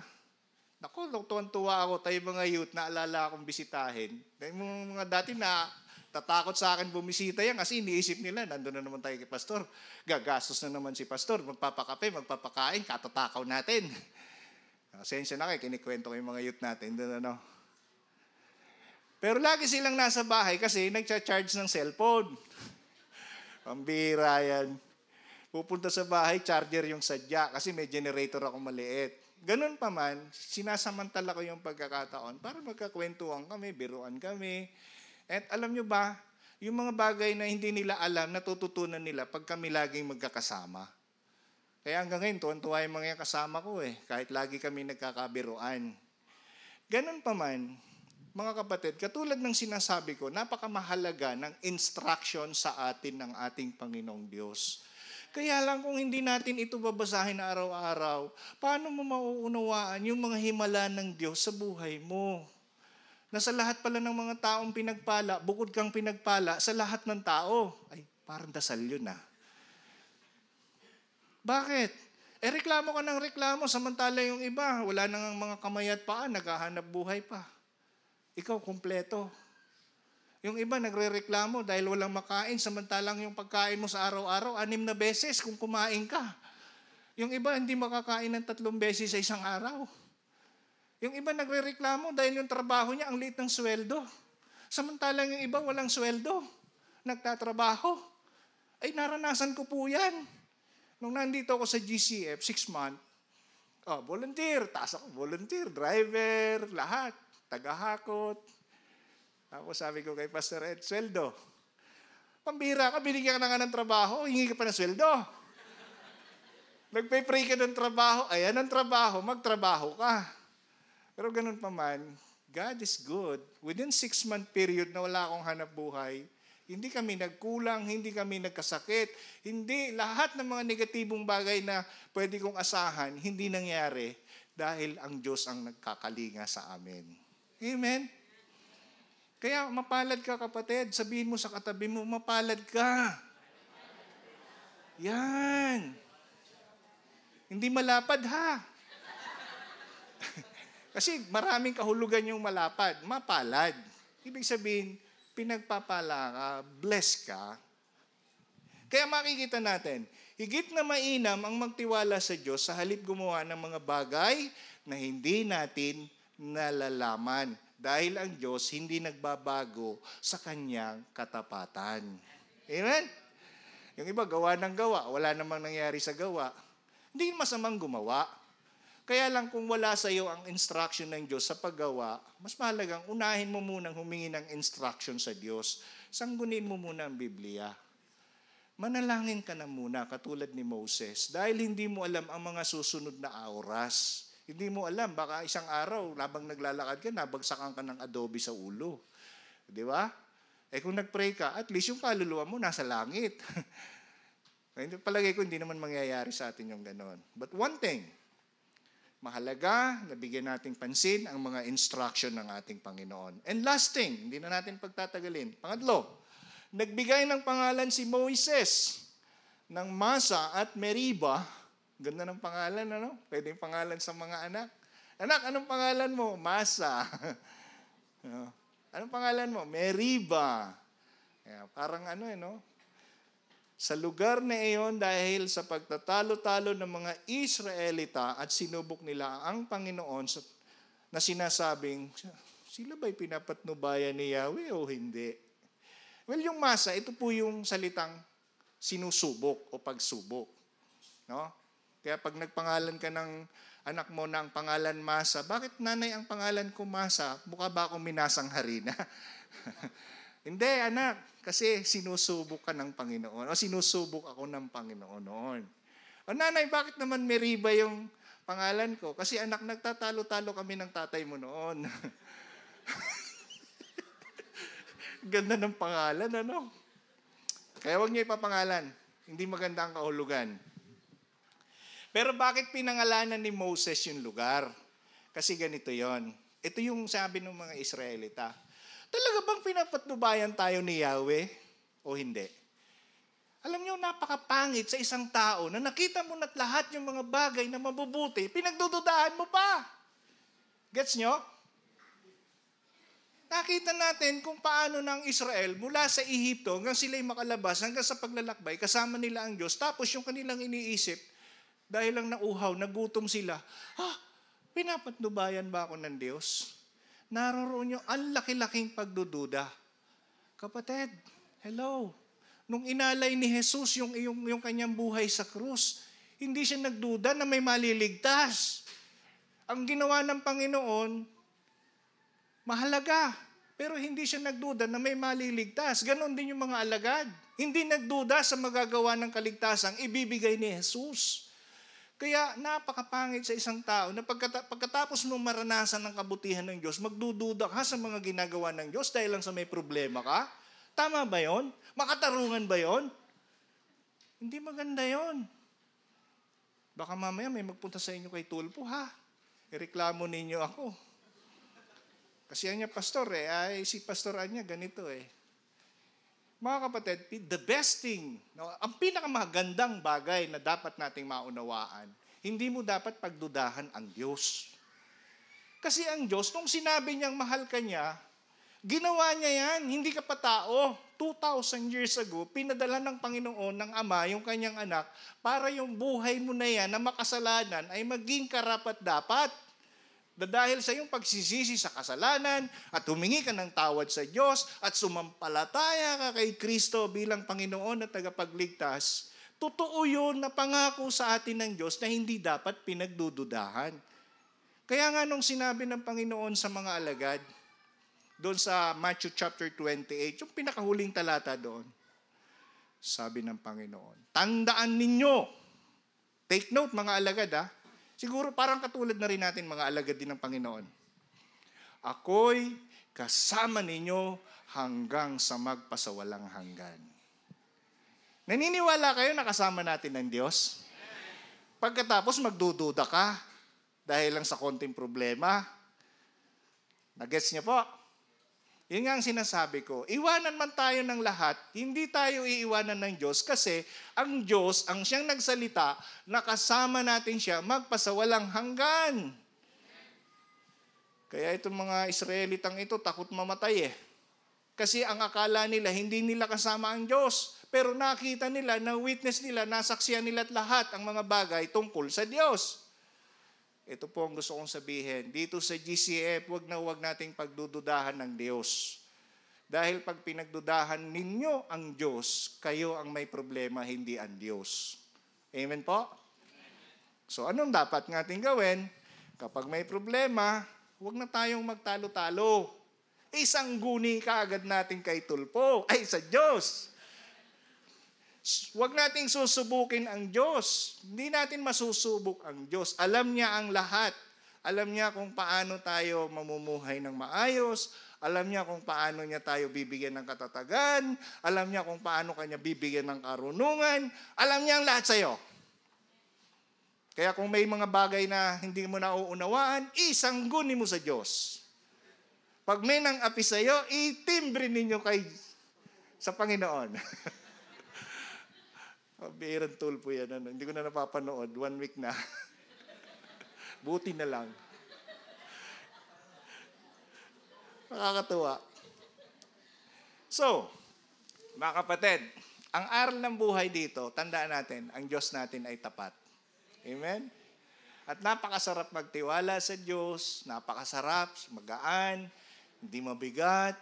Naku, tuwan-tuwa ako tayo mga youth, naalala akong bisitahin. Mga, mga dati na tatakot sa akin bumisita yan kasi iniisip nila, nandun na naman tayo kay Pastor. Gagastos na naman si Pastor, magpapakape, magpapakain, katatakaw natin. Asensya na kayo, kinikwento ko yung mga youth natin. Doon ano. Pero lagi silang nasa bahay kasi nagcha-charge ng cellphone. Pambira yan. Pupunta sa bahay, charger yung sadya kasi may generator ako maliit. Ganun pa man, sinasamantala ko yung pagkakataon para magkakwentuhan kami, biruan kami. At alam nyo ba, yung mga bagay na hindi nila alam, natututunan nila pag kami laging magkakasama. Kaya hanggang ngayon, tuwan-tuwa yung mga kasama ko eh, kahit lagi kami nagkakabiruan. Ganun pa man, mga kapatid, katulad ng sinasabi ko, napakamahalaga ng instruction sa atin ng ating Panginoong Diyos. Kaya lang kung hindi natin ito babasahin araw-araw, paano mo mauunawaan yung mga himala ng Diyos sa buhay mo? Na sa lahat pala ng mga taong pinagpala, bukod kang pinagpala sa lahat ng tao. Ay, parang dasal yun ah. Bakit? Eh reklamo ka ng reklamo, samantala yung iba, wala nang mga kamay at paa, naghahanap buhay pa. Ikaw, kumpleto. Yung iba nagre-reklamo dahil walang makain, samantalang yung pagkain mo sa araw-araw, anim na beses kung kumain ka. Yung iba hindi makakain ng tatlong beses sa isang araw. Yung iba nagre-reklamo dahil yung trabaho niya ang liit ng sweldo. Samantalang yung iba walang sweldo. Nagtatrabaho. Ay naranasan ko po yan. Nung nandito ako sa GCF, six month, oh, volunteer, taas ako, volunteer, driver, lahat, tagahakot. Tapos sabi ko kay Pastor Ed, sweldo. Pambira ka, binigyan ka na nga ng trabaho, hingi ka pa ng sweldo. Nagpe-pray ka ng trabaho, ayan ang trabaho, magtrabaho ka. Pero ganun pa man, God is good. Within six-month period na wala akong hanap buhay, hindi kami nagkulang, hindi kami nagkasakit, hindi lahat ng mga negatibong bagay na pwede kong asahan, hindi nangyari dahil ang Diyos ang nagkakalinga sa amin. Amen? Kaya mapalad ka kapatid, sabihin mo sa katabi mo, mapalad ka. Yan. Hindi malapad ha. Kasi maraming kahulugan yung malapad, mapalad. Ibig sabihin, pinagpapala ka, bless ka. Kaya makikita natin, higit na mainam ang magtiwala sa Diyos sa halip gumawa ng mga bagay na hindi natin nalalaman. Dahil ang Diyos hindi nagbabago sa kanyang katapatan. Amen? Yung iba, gawa ng gawa. Wala namang nangyari sa gawa. Hindi masamang gumawa. Kaya lang kung wala sa iyo ang instruction ng Diyos sa paggawa, mas mahalagang unahin mo munang humingi ng instruction sa Diyos. Sanggunin mo muna ang Biblia. Manalangin ka na muna katulad ni Moses dahil hindi mo alam ang mga susunod na oras. Hindi mo alam, baka isang araw, labang naglalakad ka, nabagsakan ka ng adobe sa ulo. Di ba? Eh kung nag-pray ka, at least yung kaluluwa mo nasa langit. Palagay ko hindi naman mangyayari sa atin yung ganon. But one thing, mahalaga na bigyan nating pansin ang mga instruction ng ating Panginoon. And last thing, hindi na natin pagtatagalin. Pangatlo, nagbigay ng pangalan si Moises ng Masa at Meriba. Ganda ng pangalan, ano? Pwede pangalan sa mga anak. Anak, anong pangalan mo? Masa. Anong pangalan mo? Meriba. Kaya parang ano eh, no? Sa lugar na iyon dahil sa pagtatalo-talo ng mga Israelita at sinubok nila ang Panginoon sa- na sinasabing, sila ba'y pinapatnubayan ni Yahweh o hindi? Well, yung masa, ito po yung salitang sinusubok o pagsubok. No? Kaya pag nagpangalan ka ng anak mo ang pangalan Masa, bakit nanay ang pangalan ko Masa? Mukha ba akong minasang harina? Hindi, anak. Kasi sinusubok ka ng Panginoon. O sinusubok ako ng Panginoon noon. O nanay, bakit naman Meriba yung pangalan ko? Kasi anak, nagtatalo-talo kami ng tatay mo noon. Ganda ng pangalan, ano? Kaya huwag niyo ipapangalan. Hindi maganda ang kahulugan. Pero bakit pinangalanan ni Moses yung lugar? Kasi ganito yon. Ito yung sabi ng mga Israelita. Talaga bang pinapatnubayan tayo ni Yahweh o hindi? Alam niyo, napakapangit sa isang tao na nakita mo na't lahat yung mga bagay na mabubuti, pinagdududahan mo pa. Gets nyo? Nakita natin kung paano ng Israel mula sa Ehipto hanggang sila'y makalabas, hanggang sa paglalakbay, kasama nila ang Diyos. Tapos yung kanilang iniisip, dahil lang nauhaw, nagutom sila, ah, pinapatnubayan ba ako ng Diyos? Naroroon nyo ang laki-laking pagdududa. Kapatid, hello. Nung inalay ni Jesus yung, yung, yung kanyang buhay sa krus, hindi siya nagduda na may maliligtas. Ang ginawa ng Panginoon, mahalaga. Pero hindi siya nagduda na may maliligtas. Ganon din yung mga alagad. Hindi nagduda sa magagawa ng kaligtasang ibibigay ni Jesus. Kaya napakapangit sa isang tao na pagkata- pagkatapos mo maranasan ng kabutihan ng Diyos, magdududa ka sa mga ginagawa ng Diyos dahil lang sa may problema ka. Tama ba yon? Makatarungan ba yon? Hindi maganda yon. Baka mamaya may magpunta sa inyo kay Tulpo, ha? Ireklamo ninyo ako. Kasi yan niya, pastor eh. Ay, si pastor niya ganito eh. Mga kapatid, the best thing, no, ang pinakamagandang bagay na dapat nating maunawaan, hindi mo dapat pagdudahan ang Diyos. Kasi ang Diyos, nung sinabi niyang mahal ka niya, ginawa niya yan, hindi ka pa tao. 2,000 years ago, pinadala ng Panginoon ng Ama yung kanyang anak para yung buhay mo na yan na makasalanan ay maging karapat dapat. Dahil sa iyong pagsisisi sa kasalanan at humingi ka ng tawad sa Diyos at sumampalataya ka kay Kristo bilang Panginoon at tagapagligtas, totoo yun na pangako sa atin ng Diyos na hindi dapat pinagdududahan. Kaya nga nung sinabi ng Panginoon sa mga alagad, doon sa Matthew chapter 28, yung pinakahuling talata doon, sabi ng Panginoon, tandaan ninyo, take note mga alagad ha, Siguro parang katulad na rin natin mga alagad din ng Panginoon. Ako'y kasama ninyo hanggang sa magpasawalang hanggan. Naniniwala kayo na kasama natin ng Diyos? Pagkatapos magdududa ka dahil lang sa konting problema. Nagets niyo po? Yun nga ang sinasabi ko. Iwanan man tayo ng lahat, hindi tayo iiwanan ng Diyos kasi ang Diyos, ang siyang nagsalita, nakasama natin siya magpasawalang hanggan. Kaya itong mga Israelitang ito, takot mamatay eh. Kasi ang akala nila, hindi nila kasama ang Diyos. Pero nakita nila, na-witness nila, nasaksiyan nila at lahat ang mga bagay tungkol sa Diyos. Ito po ang gusto kong sabihin. Dito sa GCF, wag na wag nating pagdududahan ng Diyos. Dahil pag pinagdudahan ninyo ang Diyos, kayo ang may problema, hindi ang Diyos. Amen po? So anong dapat natin gawin? Kapag may problema, wag na tayong magtalo-talo. Isang guni kaagad natin kay Tulpo, ay sa Diyos. Huwag nating susubukin ang Diyos. Hindi natin masusubok ang Diyos. Alam niya ang lahat. Alam niya kung paano tayo mamumuhay ng maayos. Alam niya kung paano niya tayo bibigyan ng katatagan. Alam niya kung paano kanya bibigyan ng karunungan. Alam niya ang lahat sa'yo. Kaya kung may mga bagay na hindi mo nauunawaan, isanggunin mo sa Diyos. Pag may nang api sa'yo, itimbre ninyo kay sa Panginoon. Mabirang tool po yan. Ano? Hindi ko na napapanood. One week na. Buti na lang. Nakakatuwa. So, mga kapatid, ang aral ng buhay dito, tandaan natin, ang Diyos natin ay tapat. Amen? At napakasarap magtiwala sa Diyos, napakasarap, magaan, hindi mabigat.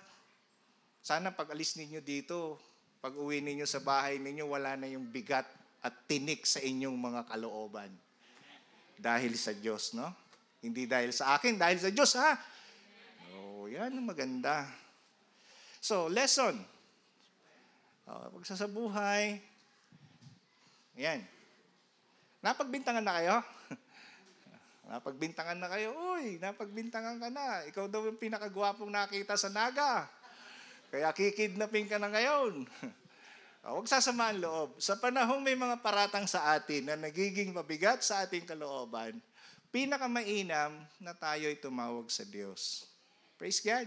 Sana pag alis ninyo dito, pag uwi ninyo sa bahay ninyo, wala na yung bigat at tinik sa inyong mga kalooban. Dahil sa Diyos, no? Hindi dahil sa akin, dahil sa Diyos, ha? Oh, yan ang maganda. So, lesson. Oh, pagsasabuhay. Yan. Napagbintangan na kayo? napagbintangan na kayo? Uy, napagbintangan ka na. Ikaw daw yung pinakagwapong nakita sa naga. Kaya kikidnapin ka na ngayon. Oh, Huwag sasamaan loob. Sa panahong may mga paratang sa atin na nagiging mabigat sa ating kalooban, pinakamainam na tayo'y tumawag sa Diyos. Praise God.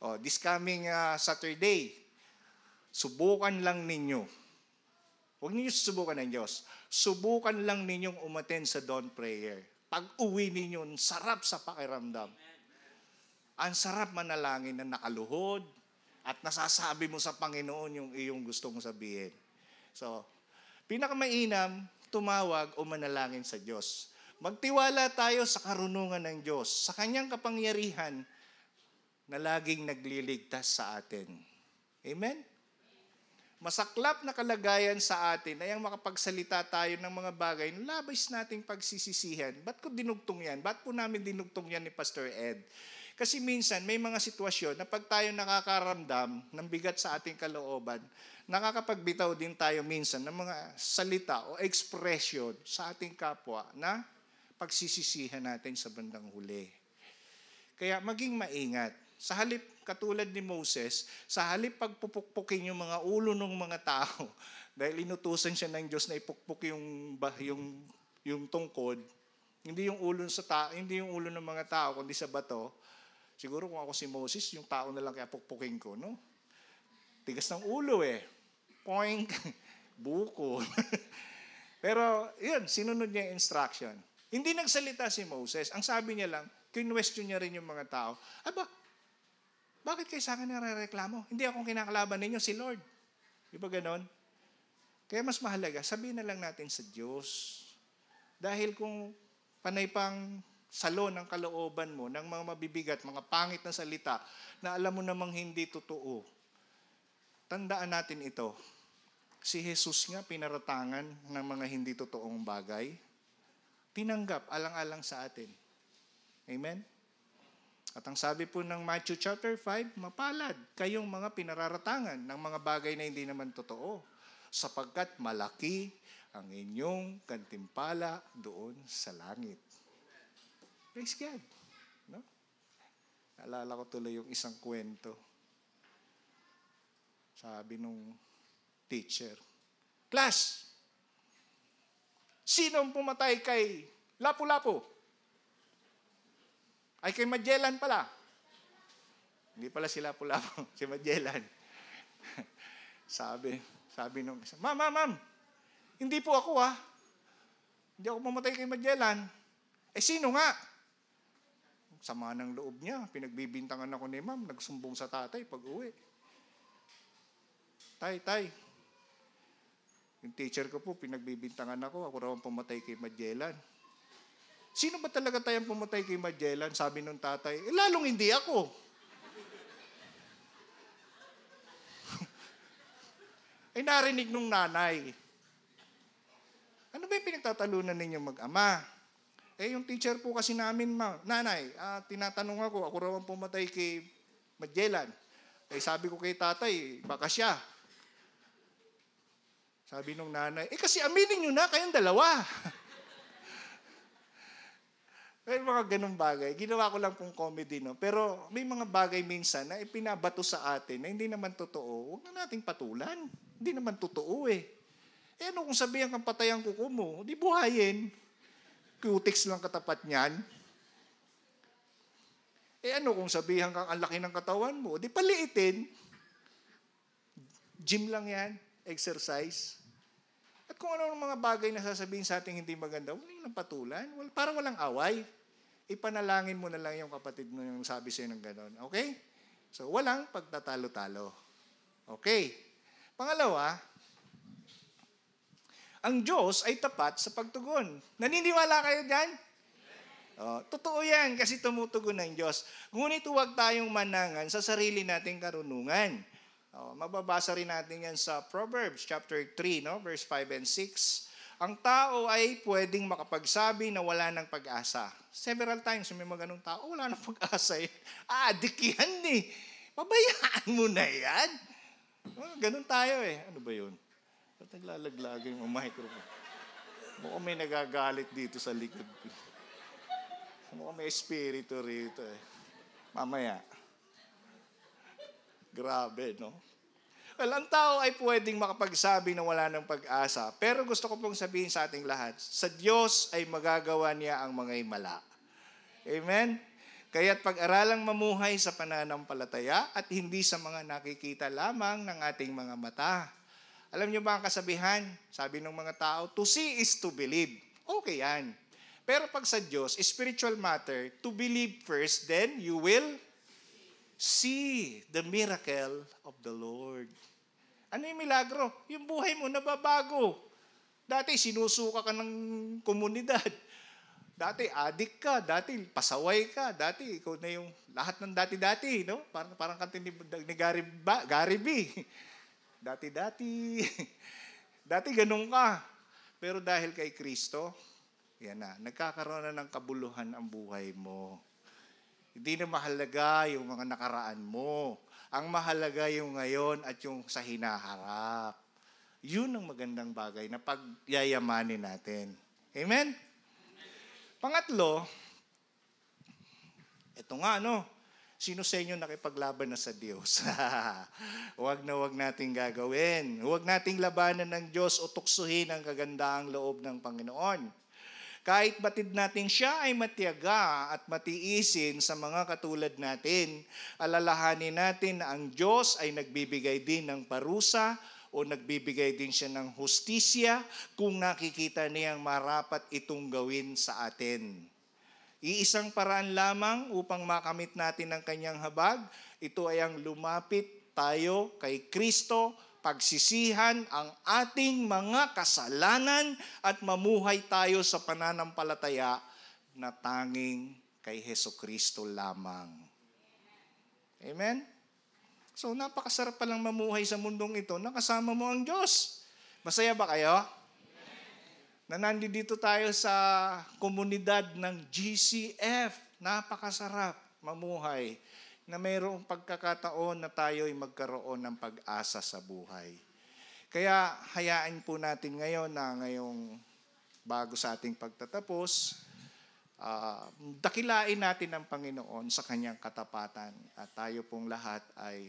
Oh, this coming uh, Saturday, subukan lang ninyo. Huwag ninyo susubukan ng Diyos. Subukan lang ninyong umaten sa dawn prayer. Pag uwi ninyo, sarap sa pakiramdam. Ang sarap manalangin na nakaluhod at nasasabi mo sa Panginoon yung iyong gustong sabihin. So, pinakamainam, tumawag o manalangin sa Diyos. Magtiwala tayo sa karunungan ng Diyos, sa kanyang kapangyarihan na laging nagliligtas sa atin. Amen? Masaklap na kalagayan sa atin ay ang makapagsalita tayo ng mga bagay na labis nating pagsisisihan. Ba't ko dinugtong yan? Ba't po namin dinugtong yan ni Pastor Ed? Kasi minsan may mga sitwasyon na pag tayo nakakaramdam ng bigat sa ating kalooban, nakakapagbitaw din tayo minsan ng mga salita o expression sa ating kapwa na pagsisisihan natin sa bandang huli. Kaya maging maingat. Sa halip, katulad ni Moses, sa halip pagpupukpukin yung mga ulo ng mga tao, dahil inutusan siya ng Diyos na ipukpuk yung, yung, yung tungkod, hindi yung ulo sa ta hindi yung ulo ng mga tao, kundi sa bato, Siguro kung ako si Moses, yung tao na lang kaya pukpukin ko, no? Tigas ng ulo eh. Poink. Buko. Pero, yun, sinunod niya yung instruction. Hindi nagsalita si Moses. Ang sabi niya lang, kinwestiyon niya rin yung mga tao. Aba, bakit kayo sa akin nare-reklamo? Hindi akong kinakalaban ninyo, si Lord. Di ba ganon? Kaya mas mahalaga, sabihin na lang natin sa Diyos. Dahil kung panay pang salo ng kalooban mo, ng mga mabibigat, mga pangit na salita, na alam mo namang hindi totoo. Tandaan natin ito. Si Jesus nga pinaratangan ng mga hindi totoong bagay. Tinanggap alang-alang sa atin. Amen? At ang sabi po ng Matthew chapter 5, mapalad kayong mga pinararatangan ng mga bagay na hindi naman totoo sapagkat malaki ang inyong kantimpala doon sa langit. Praise God. No? Naalala ko tuloy yung isang kwento. Sabi nung teacher, Class, sino ang pumatay kay Lapu-Lapu? Ay kay Magellan pala. Hindi pala si Lapu-Lapu, si Magellan. sabi, sabi nung isa, Ma'am, ma'am, ma'am, hindi po ako ah. Hindi ako pumatay kay Magellan. Eh sino nga? Sama ng loob niya. Pinagbibintangan ako ni ma'am. Nagsumbong sa tatay pag uwi. Tay, tay. Yung teacher ko po, pinagbibintangan ako. Ako raw ang pumatay kay Magellan. Sino ba talaga tayong pumatay kay Magellan? Sabi nung tatay, eh, lalong hindi ako. ay narinig nung nanay. Ano ba yung pinagtatalunan ninyo mag-ama? Eh, yung teacher po kasi namin, ma, nanay, ah, tinatanong ako, ako raw ang pumatay kay Magellan. Eh, sabi ko kay tatay, baka siya. Sabi nung nanay, eh kasi aminin nyo na, kayong dalawa. Pero mga ganun bagay, ginawa ko lang pong comedy, no? Pero may mga bagay minsan na ipinabato sa atin na hindi naman totoo, huwag na nating patulan. Hindi naman totoo eh. Eh ano kung sabihan kang patay ang kuko mo, di buhayin. Cutics lang katapat niyan. Eh ano kung sabihan kang ang laki ng katawan mo, di paliitin. Gym lang yan, exercise. At kung ano mga bagay na sasabihin sa ating hindi maganda, huwag nang patulan. Wal, parang walang away. Ipanalangin mo na lang yung kapatid mo yung sabi sa'yo ng gano'n. Okay? So, walang pagtatalo-talo. Okay. Pangalawa, ang Diyos ay tapat sa pagtugon. Naniniwala kayo dyan? Oh, totoo yan kasi tumutugon ng Diyos. Ngunit huwag tayong manangan sa sarili nating karunungan. Oh, mababasa rin natin yan sa Proverbs chapter 3, no? verse 5 and 6. Ang tao ay pwedeng makapagsabi na wala ng pag-asa. Several times may mga ganong tao, wala ng pag-asa. Eh. Adik yan eh. Pabayaan mo na yan. Oh, ganun tayo eh. Ano ba yun? Ba't naglalaglag yung microphone? Mukhang may nagagalit dito sa likod ko. Mukhang may espiritu rito eh. Mamaya. Grabe, no? Well, ang tao ay pwedeng makapagsabi na wala ng pag-asa. Pero gusto ko pong sabihin sa ating lahat, sa Diyos ay magagawa niya ang mga himala. Amen? Kaya't pag-aralang mamuhay sa pananampalataya at hindi sa mga nakikita lamang ng ating mga mata. Alam niyo ba ang kasabihan? Sabi ng mga tao, to see is to believe. Okay yan. Pero pag sa Diyos, spiritual matter, to believe first, then you will see the miracle of the Lord. Ano yung milagro? Yung buhay mo nababago. Dati sinusuka ka ng komunidad. Dati adik ka, dati pasaway ka, dati ikaw na yung lahat ng dati-dati, no? Parang parang kanta ni, ni Gary, ba, Gary B. Dati-dati. dati ganun ka. Pero dahil kay Kristo, yan na, nagkakaroon na ng kabuluhan ang buhay mo. Hindi na mahalaga yung mga nakaraan mo. Ang mahalaga yung ngayon at yung sa hinaharap. Yun ang magandang bagay na pagyayamanin natin. Amen? Pangatlo, ito nga ano, sino sa inyo nakipaglaban na sa Diyos? huwag na huwag nating gagawin. Huwag nating labanan ng Diyos o tuksuhin ang kagandaang loob ng Panginoon. Kahit batid natin siya ay matiyaga at matiisin sa mga katulad natin, alalahanin natin na ang Diyos ay nagbibigay din ng parusa o nagbibigay din siya ng hustisya kung nakikita niyang marapat itong gawin sa atin. Iisang paraan lamang upang makamit natin ang kanyang habag, ito ay ang lumapit tayo kay Kristo pagsisihan ang ating mga kasalanan at mamuhay tayo sa pananampalataya na tanging kay Heso Kristo lamang. Amen? So napakasarap palang mamuhay sa mundong ito na kasama mo ang Diyos. Masaya ba kayo? Na nandito tayo sa komunidad ng GCF. Napakasarap mamuhay na mayroong pagkakataon na tayo ay magkaroon ng pag-asa sa buhay. Kaya hayaan po natin ngayon na ngayong bago sa ating pagtatapos, uh, dakilain natin ang Panginoon sa kanyang katapatan at tayo pong lahat ay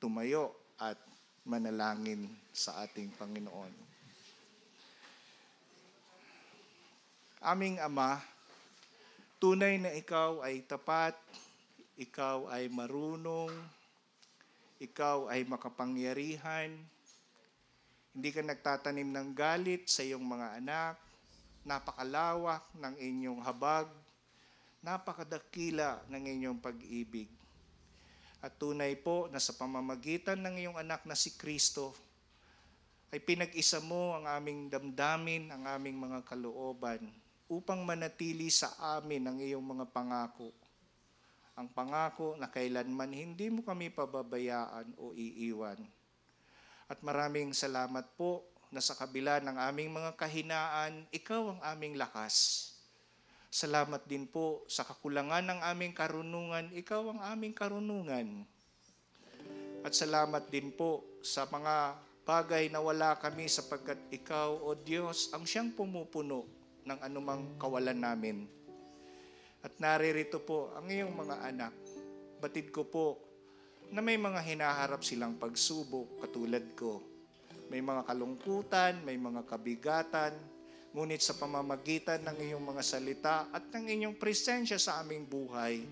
tumayo at manalangin sa ating Panginoon. Aming Ama, tunay na ikaw ay tapat, ikaw ay marunong, ikaw ay makapangyarihan, hindi ka nagtatanim ng galit sa iyong mga anak, napakalawak ng inyong habag, napakadakila ng inyong pag-ibig. At tunay po na sa pamamagitan ng iyong anak na si Kristo, ay pinag-isa mo ang aming damdamin, ang aming mga kalooban, upang manatili sa amin ang iyong mga pangako ang pangako na kailanman hindi mo kami pababayaan o iiwan. At maraming salamat po na sa kabila ng aming mga kahinaan, ikaw ang aming lakas. Salamat din po sa kakulangan ng aming karunungan, ikaw ang aming karunungan. At salamat din po sa mga bagay na wala kami sapagkat ikaw, O Diyos, ang siyang pumupuno ng anumang kawalan namin. At naririto po ang iyong mga anak. Batid ko po na may mga hinaharap silang pagsubok katulad ko. May mga kalungkutan, may mga kabigatan, ngunit sa pamamagitan ng iyong mga salita at ng inyong presensya sa aming buhay,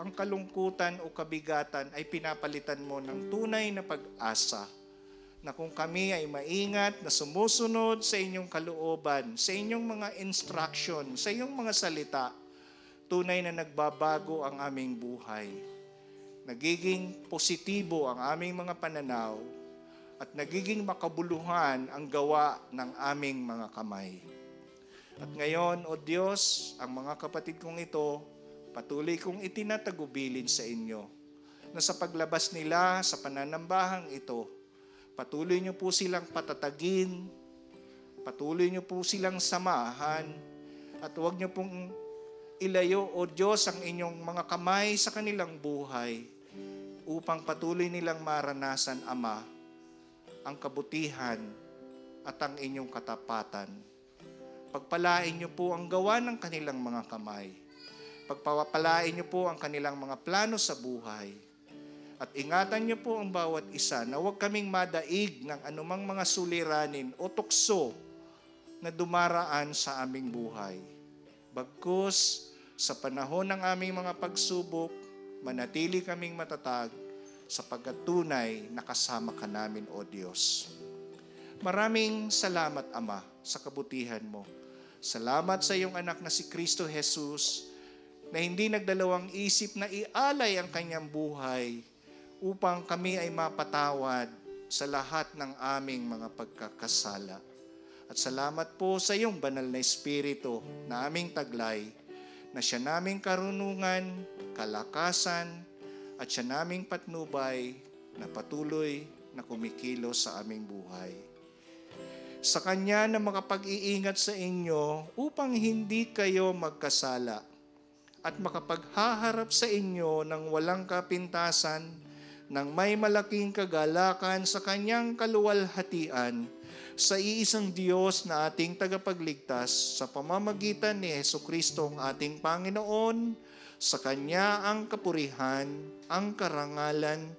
ang kalungkutan o kabigatan ay pinapalitan mo ng tunay na pag-asa na kung kami ay maingat na sumusunod sa inyong kalooban, sa inyong mga instruction, sa inyong mga salita, tunay na nagbabago ang aming buhay. nagiging positibo ang aming mga pananaw at nagiging makabuluhan ang gawa ng aming mga kamay. At ngayon, O Diyos, ang mga kapatid kong ito, patuloy kong itinatagubilin sa inyo na sa paglabas nila sa pananambahang ito, patuloy niyo po silang patatagin, patuloy niyo po silang samahan, at huwag niyo pong ilayo, O Diyos, ang inyong mga kamay sa kanilang buhay upang patuloy nilang maranasan, Ama, ang kabutihan at ang inyong katapatan. Pagpalain niyo po ang gawa ng kanilang mga kamay. Pagpapalain niyo po ang kanilang mga plano sa buhay. At ingatan niyo po ang bawat isa na huwag kaming madaig ng anumang mga suliranin o tukso na dumaraan sa aming buhay. Bagkus, sa panahon ng aming mga pagsubok, manatili kaming matatag sapagkat tunay nakasama ka namin, O Diyos. Maraming salamat, Ama, sa kabutihan mo. Salamat sa iyong anak na si Kristo Jesus na hindi nagdalawang isip na ialay ang kanyang buhay upang kami ay mapatawad sa lahat ng aming mga pagkakasala. At salamat po sa iyong banal na Espiritu na aming taglay na siya naming karunungan, kalakasan, at siya naming patnubay na patuloy na kumikilos sa aming buhay. Sa Kanya na makapag-iingat sa inyo upang hindi kayo magkasala at makapaghaharap sa inyo ng walang kapintasan, ng may malaking kagalakan sa Kanyang kaluwalhatian, sa iisang Diyos na ating tagapagligtas sa pamamagitan ni Heso Kristo ang ating Panginoon, sa Kanya ang kapurihan, ang karangalan,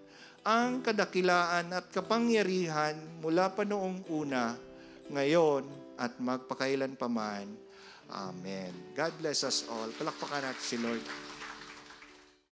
ang kadakilaan at kapangyarihan mula pa noong una, ngayon at magpakailan paman. Amen. God bless us all. Palakpakan natin si Lord.